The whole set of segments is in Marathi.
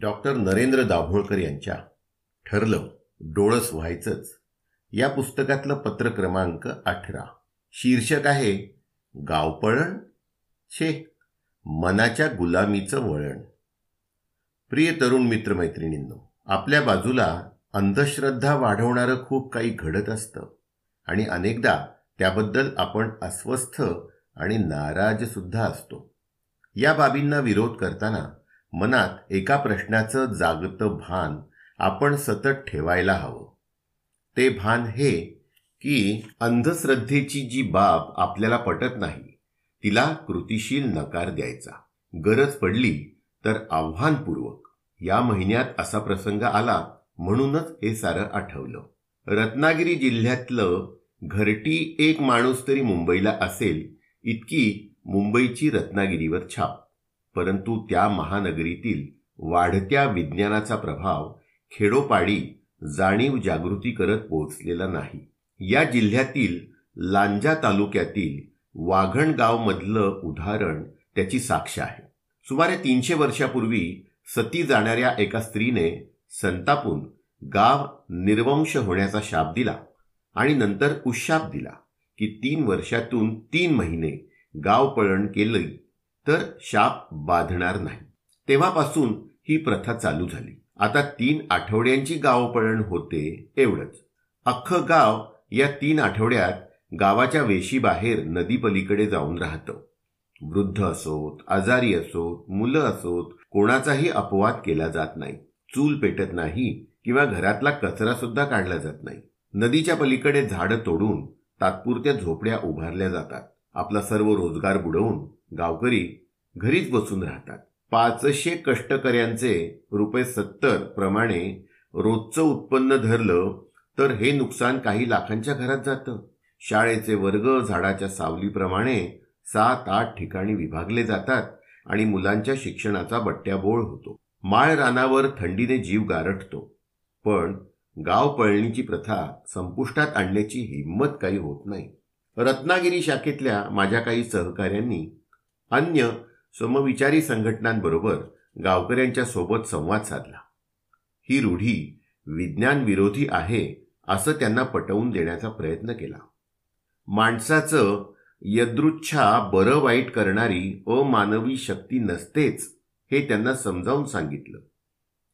डॉक्टर नरेंद्र दाभोळकर यांच्या ठरलं डोळस व्हायचंच. या पुस्तकातलं पत्र क्रमांक अठरा. शीर्षक आहे गावपळण छे मनाच्या गुलामीचं वळण. प्रिय तरुण मित्रमैत्रिणींनो आपल्या बाजूला अंधश्रद्धा वाढवणारं खूप काही घडत असतं आणि अनेकदा त्याबद्दल आपण अस्वस्थ आणि नाराजसुद्धा असतो. या बाबींना विरोध करताना मनात एका प्रश्नाचं जागतं भान आपण सतत ठेवायला हवं. ते भान हे की अंधश्रद्धेची जी बाब आपल्याला पटत नाही तिला कृतिशील नकार द्यायचा. गरज पडली तर आव्हानपूर्वक. या महिन्यात असा प्रसंग आला म्हणूनच हे सारं आठवलं. रत्नागिरी जिल्ह्यातलं घरटी एक माणूस तरी मुंबईला असेल इतकी मुंबईची रत्नागिरीवर छाप. परंतु त्या महानगरीतील वाढत्या विज्ञानाचा प्रभाव खेडोपाडी जाणीव जागृती करत पोहोचलेला नाही. या जिल्ह्यातील लांजा तालुक्यातील वाघणगावमधलं उदाहरण त्याची साक्ष आहे. सुमारे तीनशे वर्षापूर्वी सती जाणाऱ्या एका स्त्रीने संतापून गाव निर्वंश होण्याचा शाप दिला आणि नंतर उशाप दिला की तीन वर्षातून तीन महिने गाव पळण केलं तर शाप बाधणार नाही. तेव्हापासून ही प्रथा चालू झाली. आता तीन आठवड्यांची गावपळण होते एवढंच. अख्खं गाव या तीन आठवड्यात गावाच्या वेशीबाहेर नदीपलीकडे जाऊन राहतं. वृद्ध असोत आजारी असोत मुलं असोत कोणाचाही अपवाद केला जात नाही. चूल पेटत नाही किंवा घरातला कचरा सुद्धा काढला जात नाही. नदीच्या पलीकडे झाडं तोडून तात्पुरत्या झोपड्या उभारल्या जातात. आपला सर्व रोजगार बुडवून गावकरी घरीच बसून राहतात. पाचशे कष्टकऱ्यांचे रुपये सत्तर प्रमाणे रोजचं उत्पन्न धरलं तर हे नुकसान काही लाखांच्या घरात जातं. शाळेचे वर्ग झाडाच्या सावलीप्रमाणे सात आठ ठिकाणी विभागले जातात आणि मुलांच्या शिक्षणाचा बट्ट्याबोळ होतो. माळ रानावर थंडीने जीव गारठतो. पण गाव पळणीची प्रथा संपुष्टात आणण्याची हिंमत काही होत नाही. रत्नागिरी शाखेतल्या माझ्या काही सहकाऱ्यांनी अन्य समविचारी संघटनांबरोबर गावकऱ्यांच्या सोबत संवाद साधला. ही रूढी विज्ञानविरोधी आहे असं त्यांना पटवून देण्याचा प्रयत्न केला. माणसाचं यदृच्छा बरं वाईट करणारी अमानवी शक्ती नसतेच हे त्यांना समजावून सांगितलं.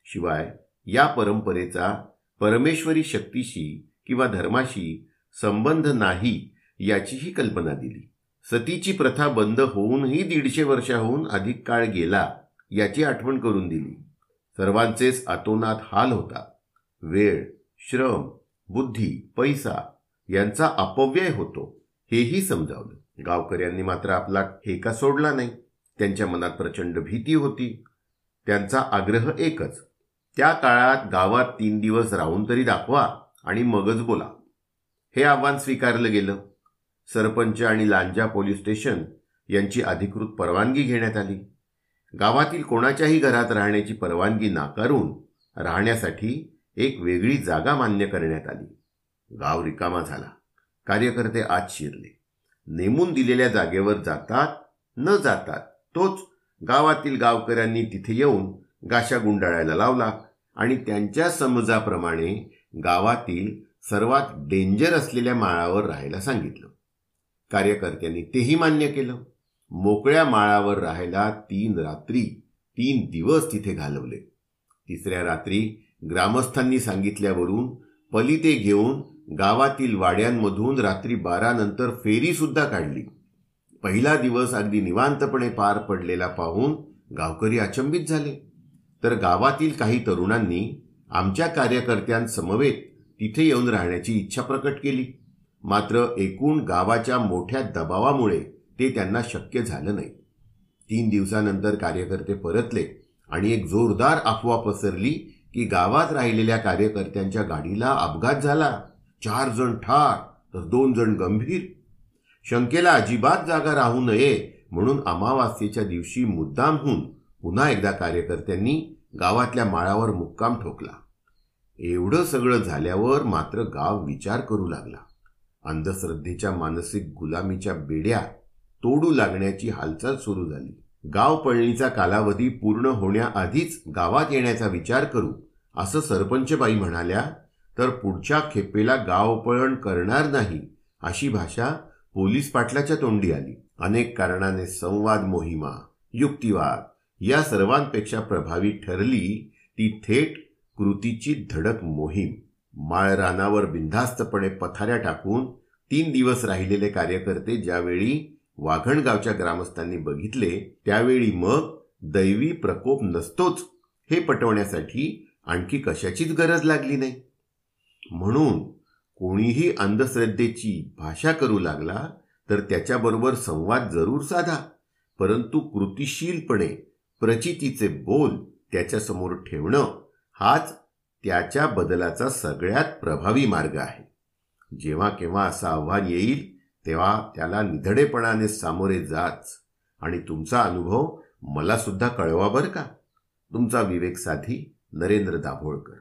शिवाय या परंपरेचा परमेश्वरी शक्तीशी किंवा धर्माशी संबंध नाही याचीही कल्पना दिली. सतीची प्रथा बंद होऊनही दीडशे वर्षाहून अधिक काळ गेला याची आठवण करून दिली. सर्वांचेच अतोनात हाल होता. वेळ श्रम बुद्धी पैसा यांचा अपव्यय होतो हेही समजावलं. गावकऱ्यांनी मात्र आपला हेका सोडला नाही. त्यांच्या मनात प्रचंड भीती होती. त्यांचा आग्रह एकच त्या काळात गावात तीन दिवस राहून तरी दाखवा आणि मगच बोला. हे आव्हान स्वीकारलं गेलं. सरपंच आणि लांजा पोलीस स्टेशन यांची अधिकृत परवानगी घेण्यात आली. गावातील कोणाच्याही घरात राहण्याची परवानगी नाकारून राहण्यासाठी एक वेगळी जागा मान्य करण्यात आली. गाव रिकामा झाला. कार्यकर्ते आत शिरले. नेमून दिलेल्या जागेवर जातात न जातात तोच गावातील गावकऱ्यांनी तिथे येऊन गाशा गुंडाळायला लावला आणि त्यांच्या समजाप्रमाणे गावातील सर्वात डेंजर असलेल्या माळावर राहायला सांगितलं. कार्यकर्त्यांनी तेही मान्य केलं. मोकळ्या माळावर राहायला तीन रात्री तीन दिवस तिथे घालवले. तिसऱ्या रात्री ग्रामस्थांनी सांगितल्यावरून पलिते घेऊन गावातील वाड्यांमधून रात्री बारा नंतर काढली. पहिला दिवस अगदी निवांतपणे पार पडलेला पाहून गावकरी अचंबित झाले. तर गावातील काही तरुणांनी आमच्या कार्यकर्त्यांसमवेत तिथे येऊन राहण्याची इच्छा प्रकट केली. मात्र एकूण गावाच्या मोठ्या दबावामुळे ते त्यांना शक्य झालं नाही. तीन दिवसानंतर कार्यकर्ते परतले आणि एक जोरदार अफवा पसरली की गावात राहिलेल्या कार्यकर्त्यांच्या गाडीला अपघात झाला. चार जण ठार तर दोन जण गंभीर. शंकेला अजिबात जागा राहू नये म्हणून अमावास्येच्या दिवशी मुद्दामहून पुन्हा एकदा कार्यकर्त्यांनी गावातल्या माळावर मुक्काम ठोकला. एवढं सगळं झाल्यावर मात्र गाव विचार करू लागला. अंधश्रद्धेच्या मानसिक गुलामीच्या बेड्या तोडू लागण्याची हालचाल सुरू झाली. गाव पळणीचा कालावधी पूर्ण होण्याआधीच गावात येण्याचा विचार करू असं सरपंचबाई म्हणाल्या तर पुढच्या खेपेला गावपळण करणार नाही अशी भाषा पोलीस पाटलाच्या तोंडी आली. अनेक कारणाने संवाद मोहिमा युक्तिवाद या सर्वांपेक्षा प्रभावी ठरली ती थेट कृतीची धडक मोहीम. माळरानावर बिनधास्तपणे पथाऱ्या टाकून तीन दिवस राहिलेले कार्यकर्ते ज्यावेळी वाघणगावच्या ग्रामस्थांनी बघितले त्यावेळी मग दैवी प्रकोप नसतोच हे पटवण्यासाठी आणखी कशाचीच गरज लागली नाही. म्हणून कोणीही अंधश्रद्धेची भाषा करू लागला तर त्याच्याबरोबर संवाद जरूर साधा परंतु कृतिशीलपणे प्रचितीचे बोल त्याच्यासमोर ठेवणं हाच त्याच्या बदलाचा सगळ्यात प्रभावी मार्ग आहे. जेव्हा केव्हा असं आव्हान येईल तेव्हा त्याला निधडेपणाने सामोरे जाच. आणि तुमचा अनुभव मलासुद्धा कळवा बरं का? तुमचा विवेक साधी नरेंद्र दाभोळकर.